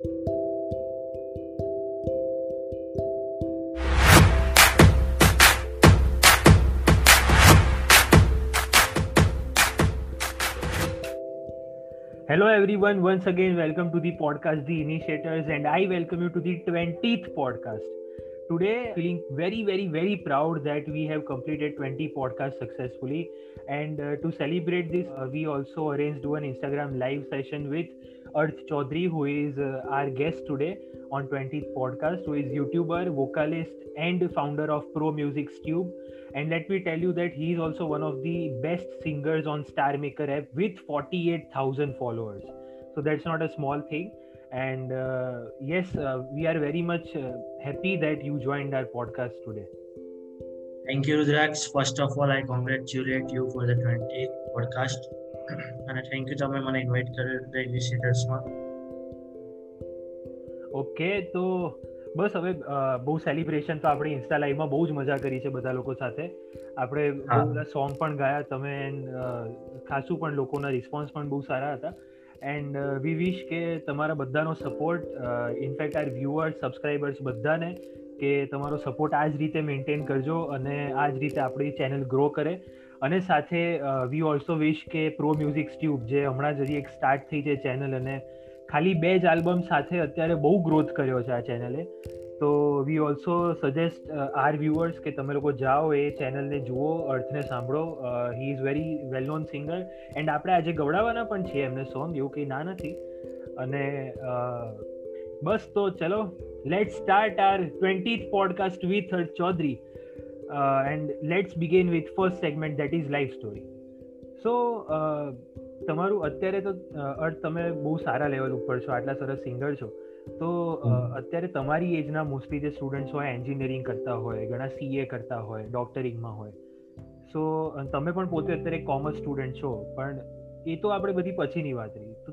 Hello, everyone. Once again, welcome to the podcast, The Initiators, and I welcome you to the 20th podcast. Today, feeling very, very, very proud that we have completed 20 podcasts successfully. And uh, to celebrate this, uh, we also arranged one Instagram live session with Arth Chaudhary, who is uh, our guest today on 20th podcast, who is YouTuber, vocalist, and founder of Pro Music Tube. And let me tell you that he is also one of the best singers on star maker app with 48000 followers. So that's not a small thing. And uh, yes uh, we are very much uh, happy that you joined our podcast today. Thank you rudrax first of all i congratulate you for the 20th podcast અને thank you તમે મને invite કર્યો the ઇનિશિયેટર્સમાં okay તો બસ હવે બહુ celebration તો આપણે Insta લાઈવમાં બહુ જ મજા કરી છે બધા લોકો સાથે. આપણે બહુ બધા સોંગ પણ ગાયા તમે ખાસું પણ લોકોના રિસ્પોન્સ પણ બહુ સારા હતા. એન્ડ વી વિશ કે તમારા બધાનો support in fact our viewers subscribers બધાને કે તમારો સપોર્ટ આ જ રીતે મેન્ટેન કરજો અને આ જ રીતે આપણી ચેનલ ગ્રો કરે. અને સાથે વી ઓલ્સો વિશ કે પ્રો મ્યુઝિક ટ્યુબ જે હમણાં જ એક સ્ટાર્ટ થઈ છે ચેનલ અને ખાલી બે જ આલ્બમ સાથે અત્યારે બહુ ગ્રોથ કર્યો છે આ ચેનલે તો we also suggest our viewers કે તમે લોકો જાઓ એ ચેનલને જુઓ, અર્થને સાંભળો. He is very well known singer and આપણે આજે ગવડાવવાના પણ છીએ એમને સોંગ એવું કંઈ ના નથી. અને બસ તો ચલો let start our twenty podcast with Chaudhary and let's begin with first segment that is life story so તમારું અત્યારે તો અર્થ તમે બહુ સારા લેવલ ઉપર છો આટલા સરસ સિંગર છો. તો અત્યારે તમારી એજના મોસ્ટલી જે સ્ટુડન્ટ્સ હોય એન્જિનિયરિંગ કરતા હોય ઘણા સીએ કરતા હોય ડોક્ટરિંગમાં હોય. સો તમે પણ પોતે અત્યારે કોમર્સ સ્ટુડન્ટ છો પણ એ તો આપણે બધી પછીની વાત રહી. તો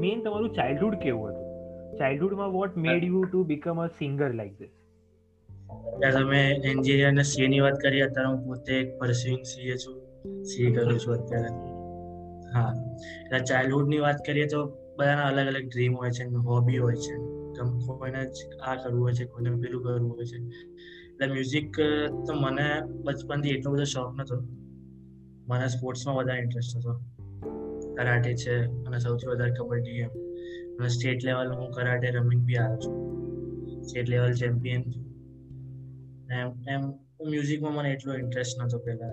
મેઇન તમારું ચાઇલ્ડહુડ કેવું હતું? ચાઇલ્ડહુડમાં what made you to become a singer like this અત્યારે તમે એન્જિનિયર અને સીએ ની વાત કરી અત્યારે હું પોતે એક પરસ્યુઇંગ સીએ છું. સીએ કરું છું અત્યારે. હા. એટલે ચાઇલ્ડહુડની વાત કરીએ તો બધાના અલગ અલગ ડ્રીમ હોય છે હોબી હોય છે. કોઈને આ કરવું હોય છે, કોઈને પેલું કરવું હોય છે. એટલે મ્યુઝિક તો મને બચપનથી એટલો બધો શોખ નતો. મને સ્પોર્ટ્સમાં વધારે ઇન્ટરેસ્ટ હતો. કરાટે છે અને સૌથી વધારે કબડ્ડી એમ. અને સ્ટેટ લેવલ હું કરાટે રમીને બી આવ્યો છું. સ્ટેટ લેવલ ચેમ્પિયન છું. એમ એમ મ્યુઝિકમાં મને એટલો ઇન્ટરેસ્ટ નતો પહેલા.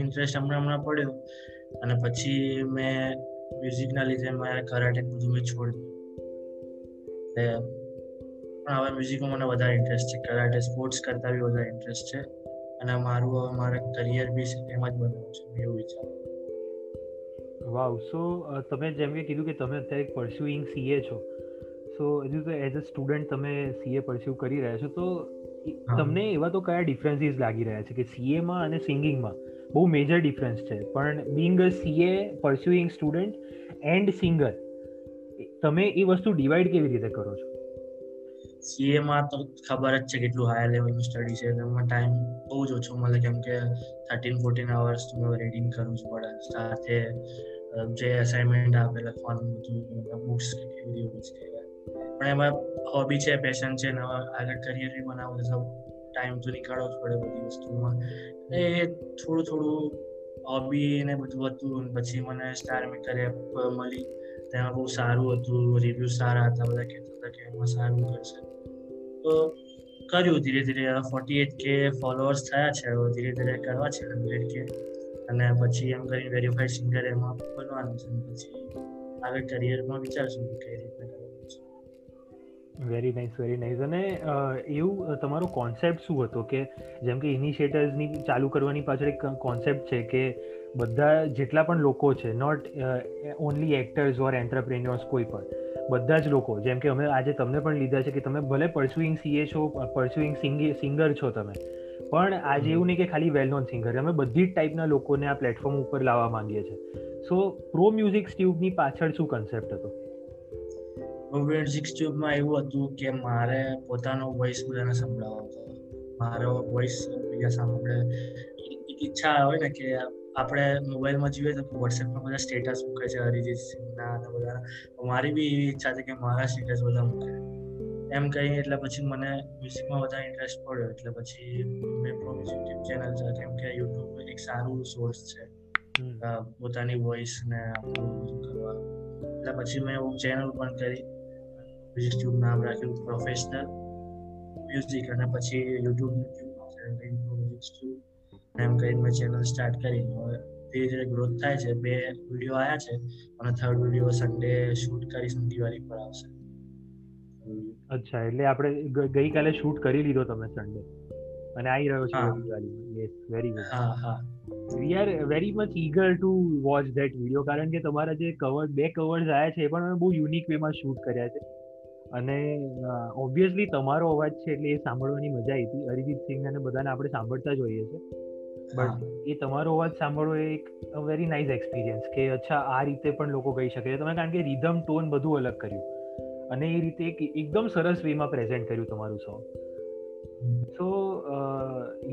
ઇન્ટરેસ્ટ હમણાં હમણાં પડ્યો. અને પછી મેં મ્યુઝિકના લીધે મારા કરાટે બધું મેં છોડી પણ હવે મ્યુઝિકમાં મને વધારે ઇન્ટરેસ્ટ છે. કરાટે સ્પોર્ટ્સ કરતાં બી વધારે ઇન્ટરેસ્ટ છે. અને મારું હવે મારા કરિયર બી એમાં જ બનવું છે એવું વિચાર. વાવ સો તમે જેમ કે કીધું કે તમે અત્યારે પરસ્યુઇંગ સીએ છો. સો હજુ તો એઝ અ સ્ટુડન્ટ તમે સીએ પરસ્યુ કરી રહ્યા છો. તો તમને એવા તો કયા ડિફરન્સીસ લાગી રહ્યા છે કે સીએમાં અને સિંગિંગમાં બહુ મેજર ડિફરન્સ છે. પણ being a CA pursuing student and singer તમે એ વસ્તુ ડિવાઈડ કેવી રીતે કરો છો? સીએમાં તો ખબર જ છે કેટલું હાયર લેવલનું સ્ટડી છે. એમાં ટાઈમ બહુ જ ઓછો મળે. કેમ કે થર્ટીન ફોર્ટીન અવર્સ તમે રીડિંગ કરવું જ પડે. સાથે જે અસાઇનમેન્ટ આપે લખવાનું બધું બુક્સ કેવી બધી પણ એમાં હોબી છે પેશન છે, નવા આગળ કરિયર બી બનાવવું છે ટાઈમ તો નીકાળવો જ પડે બધી વસ્તુમાં. એ થોડું થોડું હોબી ને બધું હતું પછી મને સ્ટાર મેકર એપ મળી. તેમાં બહુ સારું હતું રિવ્યુ સારા હતા, બધા કહેતા હતા કે એમાં સારું કરશે. તો કર્યું ધીરે ધીરે ફોર્ટી એટ કે ફોલોઅર્સ થયા છે ધીરે ધીરે કરવા છે હંડ્રેડ કે અને પછી એમ કરીને વેરીફાઈડ સિંગર એમાં બનવાનું છે પછી આગળ કરિયરમાં વિચારશું કઈ રીતે વેરી નાઇસ વેરી નાઇસ અને એવું તમારો કોન્સેપ્ટ શું હતો કે જેમ કે ઇનિશિયેટર્સની ચાલુ કરવાની પાછળ એક કોન્સેપ્ટ છે કે બધા જેટલા પણ લોકો છે not only actors or entrepreneurs કોઈ પણ બધા જ લોકો જેમ કે અમે આજે તમને પણ લીધા છે કે તમે ભલે પરસ્યુઇંગ સીએ છો પરસ્યુઇંગ સિંગર છો તમે પણ આજે એવું નહીં કે ખાલી વેલ નોન સિંગર અમે બધી જ ટાઈપના લોકોને આ પ્લેટફોર્મ ઉપર લાવવા માંગીએ છીએ સો પ્રો મ્યુઝિક સ્ટ્યુબની પાછળ શું કન્સેપ્ટ હતો? કોવિડ સિક્સ ટ્યુબમાં એવું હતું કે મારે પોતાનો વોઇસ બધાને સંભળાવવો હતો. મારો વોઇસ બીજા સાંભળે ઈચ્છા હોય ને કે આપણે મોબાઈલમાં જોઈએ તો વોટ્સએપમાં બધા સ્ટેટસ મૂકે છે અરિજીત સિંહના અને બધા મારી બી એવી ઈચ્છા છે કે મારા સ્ટેટસ બધા મૂકે. એમ કહી એટલે પછી મને મ્યુઝિકમાં વધારે ઇન્ટરેસ્ટ પડ્યો. એટલે પછી મેં પ્રોમિસ યુટ્યુબ ચેનલ છે. કેમ કે યુટ્યુબ એક સારું સોર્સ છે. પોતાની વોઇસ ને આપણું કરવા. એટલે પછી મેં ચેનલ પણ કરી. યુટ્યુબ નામ રાખ્યું પ્રોફેશનલ મ્યુઝિક અને પછી યુટ્યુબ એમ કરીને મેં ચેનલ સ્ટાર્ટ કરી હવે ધીરે ધીરે ગ્રોથ થાય છે. બે વીડિયો આવ્યા છે અને થર્ડ વીડિયો સન્ડે શૂટ કરીશું દિવાળી પર આવશે. અચ્છા એટલે આપણે ગઈકાલે શૂટ કરી લીધો તમે સન્ડે અને આવી રહ્યો છે દિવાળી યસ વેરી ગુડ હા હા. We are very much eager to watch that video કારણ કે તમારા જે કવર બે કવર્સ આવ્યા છે એ પણ બહુ યુનિક વેમાં શૂટ કર્યા છે. અને ઓબ્વિયસલી તમારો અવાજ છે એટલે એ સાંભળવાની મજા આવી હતી. અરિજીત સિંહ અને બધાને આપણે સાંભળતા જ હોઈએ છીએ. બટ એ તમારો અવાજ સાંભળવો એ એક વેરી નાઇસ એક્સપિરિયન્સ કે અચ્છા આ રીતે પણ લોકો કહી શકે તમે કારણ કે રિધમ ટોન બધું અલગ કર્યું. અને એ રીતે એક એકદમ સરસ વેમાં પ્રેઝન્ટ કર્યું તમારું સોંગ સો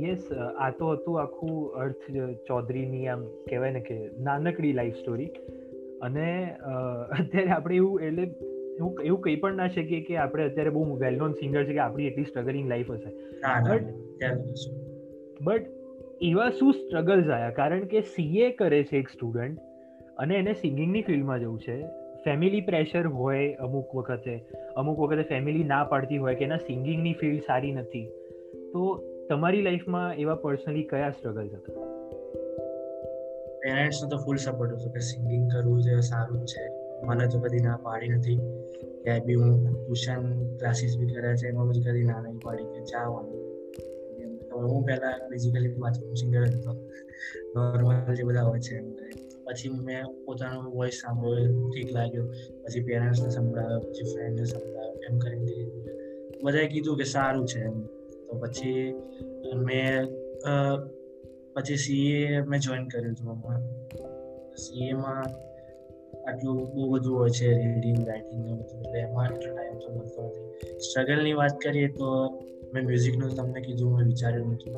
યસ આ તો હતું આખું અર્થ ચૌધરીની આમ કહેવાય ને કે નાનકડી લાઈફ સ્ટોરી અને અત્યારે આપણે એવું એટલે એવું એવું કંઈ પણ ના શકીએ કે આપણે અત્યારે બહુ વેલ નોન સિંગર છે કે આપણી એટલી સ્ટ્રગલિંગ લાઈફ હશે. બટ બટ એવા શું સ્ટ્રગલ્સ આવ્યા કારણ કે સીએ કરે છે એક સ્ટુડન્ટ અને એને સિંગિંગની ફિલ્ડમાં જવું છે. ફેમિલી પ્રેશર હોય અમુક વખતે. અમુક વખતે ફેમિલી ના પાડતી હોય કે એના સિંગિંગની ફિલ્ડ સારી નથી. તો તમારી લાઈફમાં એવા પર્સનલી કયા સ્ટ્રગલ્સ હતા? પેરેન્ટ્સનો તો ફૂલ સપોર્ટ હતો કે સિંગિંગ કરવું છે સારું છે. મને તો કદી ના પાડી નથી ક્યાંય બી હું ટ્યુશન ક્લાસીસ બી કર્યા છે, એમાં બી કદી ના નહીં પાડી કે જવાનું હું પહેલા બેઝિકલી બાથરૂમ સિંગર હતો. નોર્મલ જે બધા હોય છે પછી મેં પોતાનો વોઇસ સાંભળ્યો, ઠીક લાગ્યો. પછી પેરેન્ટ્સને સંભળાવ્યો, પછી ફ્રેન્ડને સંભળાવ્યો, એમ કરીને બધાએ કીધું કે સારું છે એમ. તો પછી મેં પછી સીએ મેં જોઈન કર્યું હતું સીએમાં આટલું બહુ બધું હોય છે રીડિંગ રાઇટિંગ ને બધું, એટલે એમાં એટલો ટાઈમ તો મળતો નથી. સ્ટ્રગલની વાત કરીએ તો મેં મ્યુઝિકનું તમને કીધું, મેં વિચાર્યું નહોતું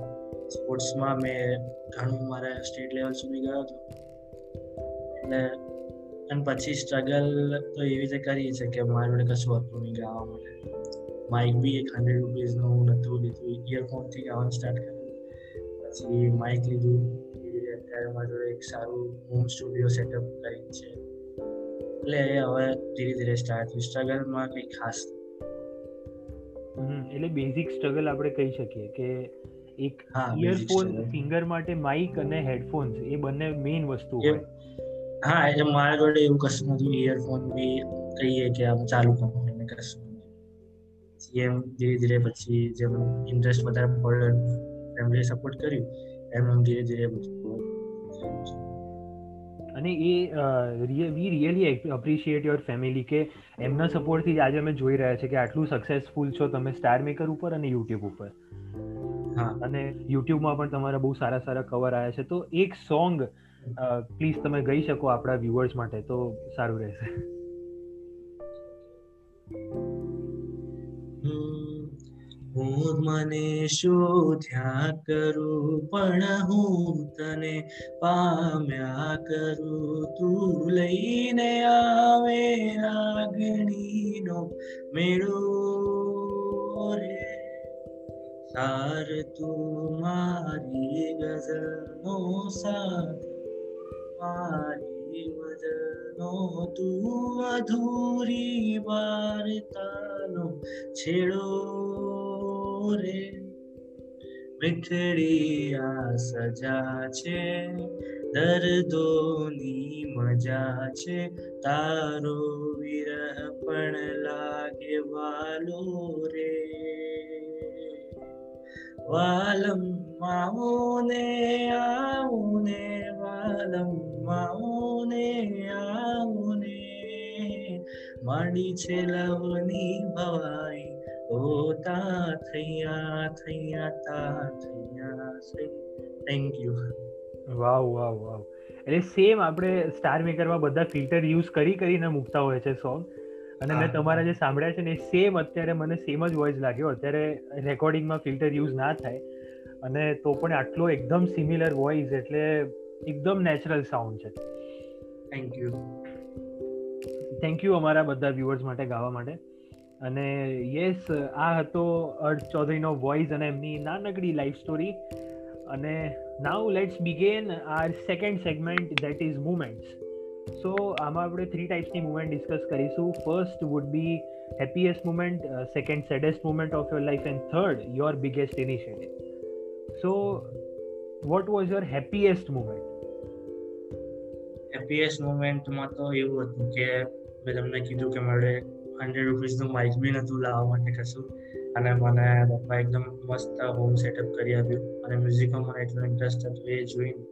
સ્પોર્ટ્સમાં મેં ઘણું મારા સ્ટેટ લેવલ સુધી ગયો હતો. એટલે, અને પછી સ્ટ્રગલ તો એવી રીતે કરી છે કે મારી જોડે કશું હતું નહીં ગાવા માટે. માઇક બી એક હંડ્રેડ રૂપીઝનું હું નહોતું લીધું. ઇયરફોનથી ગાવાનું સ્ટાર્ટ કર્યું. પછી માઇક લીધું. અત્યારે મારી જોડે એક સારું હોમ સ્ટુડિયો સેટઅપ કરી છે. એટલે હવે ધીરે ધીરે સ્ટાર્ટ થયું સ્ટ્રગલમાં કંઈ ખાસ એટલે બેઝિક સ્ટ્રગલ આપણે કહી શકીએ કે એક ઇયરફોન ફિંગર માટે માઇક અને હેડફોન્સ એ બંને મેઇન વસ્તુ હોય. હા એટલે મારા જોડે એવું કશું નથી ઇયરફોન બી કહીએ કે આમ ચાલુ કંપનીને કશું એમ ધીરે ધીરે પછી જેમ ઇન્ટરેસ્ટ વધારે પડ્યો ફેમિલી સપોર્ટ કર્યું એમ એમ ધીરે ધીરે બધું અને એ we really appreciate your family કે એમના સપોર્ટથી જ આજે અમે જોઈ રહ્યા છે કે આટલું સક્સેસફુલ છો તમે સ્ટાર મેકર ઉપર અને યુટ્યુબ ઉપર. અને યુટ્યુબમાં પણ તમારા બહુ સારા સારા કવર આવ્યા છે. તો એક સોંગ પ્લીઝ તમે ગઈ શકો આપણા વ્યુઅર્સ માટે. તો સારું રહેશે. હું મને શોધ્યા કરું, પણ હું તને પામ્યા કરું. તું લઈને આવે લાગણીનો મેળો રે. સાર તું મારી ગઝલનો સાથ મારી મજલનો તું અધૂરી વાર્તાનો છેડો રે આ સજા છે, દર્દોની મજા છે, તારો વિરહ પણ લાગે વાલો રે. વાલમ માઓને ને વાલમ માઓને ને માંડી છે લવની ભવાઈ ઓતા થૈયા થૈયા તા થૈયા સે થેન્ક યુ વાવ વાવ વાવ. એટલે સેમ આપણે સ્ટાર મેકરમાં બધા ફિલ્ટર યુઝ કરી કરીને મૂકતા હોય છે સોંગ અને મેં તમારા જે સાંભળ્યા છે ને સેમ અત્યારે મને સેમ જ વોઇસ લાગ્યો. અત્યારે રેકોર્ડિંગમાં ફિલ્ટર યુઝ ના થાય. અને તો પણ આટલો એકદમ સિમિલર વોઇસ એટલે એકદમ નેચરલ સાઉન્ડ છે. થેન્ક યુ થેન્ક યુ અમારા બધા વ્યુઅર્સ માટે ગાવા માટે. અને યસ આ હતો અર્થ ચૌધરીનો વોઇસ અને એમની નાનકડી લાઈફ સ્ટોરી અને now let's begin our second segment that is moments so આમાં આપણે થ્રી ટાઈપ્સની મુમેન્ટ ડિસ્કસ કરીશું. First would be happiest moment second saddest moment of your life and third your biggest initiative so what was your happiest moment happiest મુમેન્ટમાં તો એવું હતું કે મેં તમને કીધું કે મારે હંડ્રેડ રૂપીસનું માઇક બી નહોતું લાવવા માટે કશું. અને મને પપ્પા એકદમ મસ્ત હોમ સેટઅપ કરી આપ્યું. અને મ્યુઝિકમાં મને એટલો ઇન્ટરેસ્ટ હતો, એ જોઈને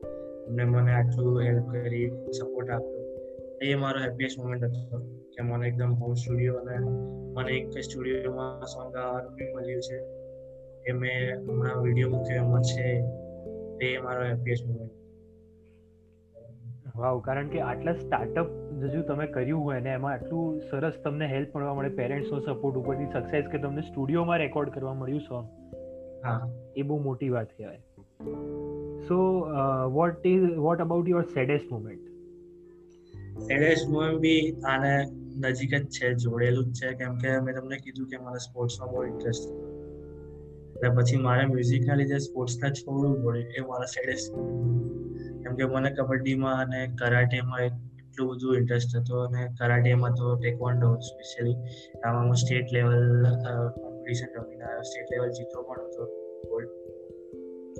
એમને મને આટલું હેલ્પ કરી સપોર્ટ આપ્યો. એ મારો હેપીએસ્ટ મોમેન્ટ હતો, કે મને એકદમ હોમ સ્ટુડિયો અને મને એક સ્ટુડિયોમાં સોંગ ગાવાનું બી મળ્યું છે. એ મેં હમણાં વીડિયો મૂક્યો, એમાં છે. એ મારો હેપીએસ્ટ મોમેન્ટ વાવ કારણ કે આટલા સ્ટાર્ટઅપ હજુ તમે કર્યું હોય ને એમાં આટલું સરસ તમને હેલ્પ મળવા મળે પેરેન્ટ્સનો સપોર્ટ ઉપરથી સક્સેસ કે તમને સ્ટુડિયોમાં રેકોર્ડ કરવા મળ્યું સોંગ હા. એ બહુ મોટી વાત કહેવાય. So what is what about your saddest moment saddest moment be આને નજીક જ છે જોડેલું જ છે કેમ કે મેં તમને કીધું કે મને સ્પોર્ટ્સમાં બહુ ઇન્ટરેસ્ટ એટલે પછી મારે મ્યુઝિકના લીધે સ્પોર્ટ્સને છોડવું પડ્યું એ મારા સેડેસ કેમ કે મને કબડ્ડીમાં અને કરાટેમાં એટલું બધું ઇન્ટરેસ્ટ હતો અને કરાટેમાં તો ટેકવોન્ડો સ્પેશિયલી આમાં હું સ્ટેટ લેવલ કોમ્પિટિશન રમીને આવ્યો. સ્ટેટ લેવલ જીતો પણ હતો. ગોલ્ડ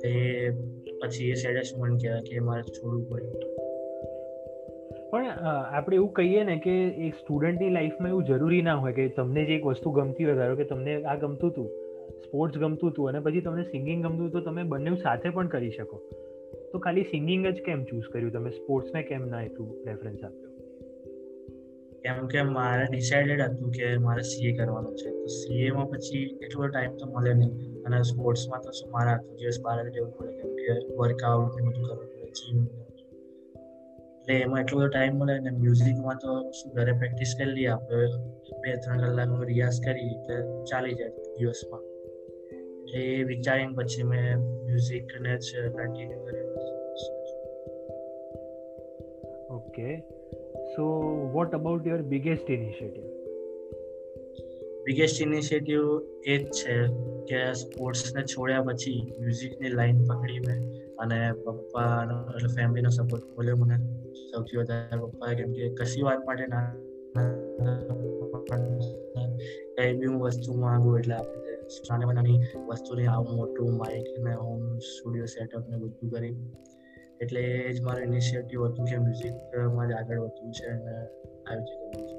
એ પછી એ સેડેસ્ટ મન કહેવાય કે મારે છોડવું પડ્યું. પણ આપણે એવું કહીએ ને કે એક સ્ટુડન્ટની લાઈફમાં એવું જરૂરી ના હોય કે તમને જે એક વસ્તુ ગમતી હોય, ધારો કે તમને આ ગમતું હતું સ્પોર્ટ્સ ગમતું હતું અને પછી તમને સિંગિંગ ગમતું તો તમે બંને સાથે પણ કરી શકો. તો ખાલી સિંગિંગ જ કેમ ચૂઝ કર્યું? તમે સ્પોર્ટ્સને કેમ ના એટલું પ્રેફરન્સ આપ્યો? કેમ કે મારે ડિસાઇડેડ હતું કે મારે સીએ કરવાનું છે. તો સીએમાં પછી એટલો ટાઈમ તો મળે નહીં. અને સ્પોર્ટ્સમાં તો શું મારે આખો દિવસ બહાર જ રહેવું પડે. કેમ કે વર્કઆઉટ ને બધું કરવું પડે જીમ એટલે એમાં એટલો બધો ટાઈમ મળે ને મ્યુઝિકમાં તો શું ઘરે પ્રેક્ટિસ કરી લઈએ આપણે. બે ત્રણ કલાકનો રિયાઝ કરી એટલે ચાલી જાય દિવસમાં. એટલે એ વિચારીને પછી મેં મ્યુઝિકને જ કન્ટિન્યુ કર્યું. Okay so what about your biggest initiative biggest initiative એ જ છે કે સ્પોર્ટ્સને છોડ્યા પછી મ્યુઝિકની લાઈન પકડી મેં અને પપ્પાનો એટલે ફેમિલીનો સપોર્ટ મળ્યો મને. સૌથી વધારે પપ્પા કેમ કે કશી વાત માટે ના કઈ બી હું વસ્તુ માંગુ એટલે આપણે નાની નાની વસ્તુની આવું મોટું માઇક ને હોમ સ્ટુડિયો સેટઅપ ને બધું કરી એટલે એ જ મારું ઇનિશિયેટિવ હતું કે મ્યુઝિકમાં જ આગળ વધવું છે અને આવી રીતે છે.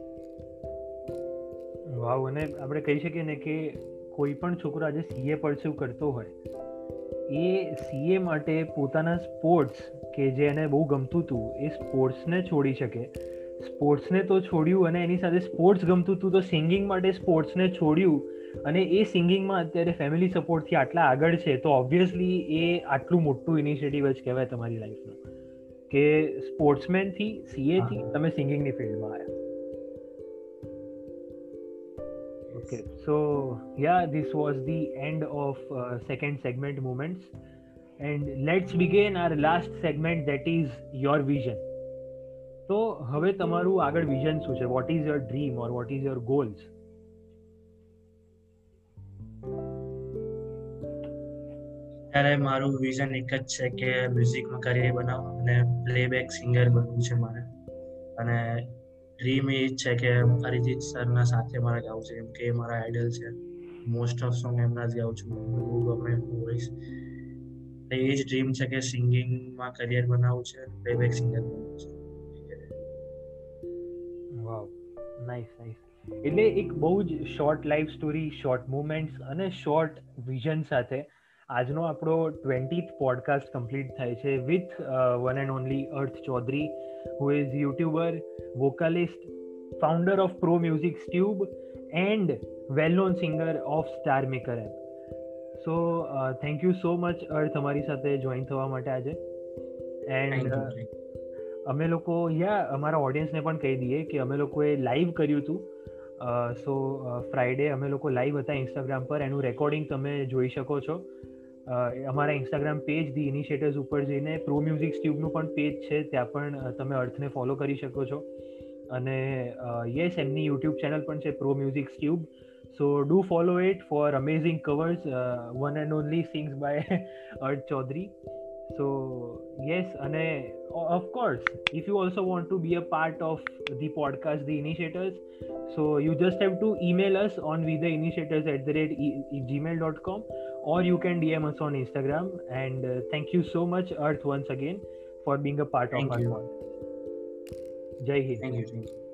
વાવ, અને આપણે કહી શકીએ ને કે કોઈ પણ છોકરો આજે સીએ પરસ્યુ કરતો હોય, એ સીએ માટે પોતાના સ્પોર્ટ્સ કે જે એને બહુ ગમતું હતું, એ સ્પોર્ટ્સને છોડી શકે. સ્પોર્ટ્સને તો છોડ્યું અને એની સાથે સ્પોર્ટ્સ ગમતું હતું તો સિંગિંગ માટે સ્પોર્ટ્સને છોડ્યું. અને એ સિંગિંગમાં અત્યારે ફેમિલી સપોર્ટથી આટલા આગળ છે તો ઓબ્વિયસલી એ આટલું મોટું ઇનિશિયેટિવ જ કહેવાય તમારી લાઈફનું કે સ્પોર્ટ્સમેનથી સીએથી તમે સિંગિંગની ફિલ્ડમાં આવ્યા okay so yeah this was the end of second segment moments and let's begin our last segment that is your vision તો હવે તમારું આગળ વિઝન શું છે? What is your dream or what is your goals ત્યારે મારું vision એક જ છે કે મ્યુઝિકમાં કરિયર બનાવું અને પ્લેબેક સિંગર બનવું છે મારે. અને ડ્રીમ એ છે કે અરિજીત સરના સાથે મારે ગાવું છે, કેમ કે મારા આઈડલ છે. મોસ્ટ ઓફ સોંગ એમના જ ગાઉં છું. બહુ ગમે વોઇસ એ જ ડ્રીમ છે કે સિંગિંગમાં કરિયર બનાવવું છે પ્લેબેક સિંગર બનવું છે. વાવ નાઇસ નાઇસ એટલે એક બહુ જ short life story short moments અને શોર્ટ વિઝન સાથે આજનો આપણો ટ્વેન્ટીથ પોડકાસ્ટ કમ્પ્લીટ થાય છે with one and only Arth Chaudhary who is YouTuber vocalist founder of Pro Music Tube and well known singer of StarMaker app so thank you so much Arth અમારી સાથે join થવા માટે આજે. And અમે લોકો યા અમારા ઓડિયન્સને પણ કહી દઈએ કે અમે લોકોએ લાઈવ કર્યું હતું. સો ફ્રાઈડે અમે લોકો લાઈવ હતા ઇન્સ્ટાગ્રામ પર. એનું રેકોર્ડિંગ તમે જોઈ શકો છો. અમારા ઇન્સ્ટાગ્રામ પેજ ધી ઇનિશિયેટર્સ ઉપર જઈને પ્રો મ્યુઝિક ટ્યુબનું પણ પેજ છે, ત્યાં પણ તમે અર્થને ફોલો કરી શકો છો. અને યસ એમની યુટ્યુબ ચેનલ પણ છે pro music tube so do follow it for amazing covers one and only sings by Arth Chaudhary so yes અને of course if you also want to be a part of the podcast the initiators so you just have to have us on us the initiators at the rate Gmail dot gmail.com or you can dm us on instagram and uh, thank you so much earth once again for being a part thank of you. our pod jai hind thank you, thank you.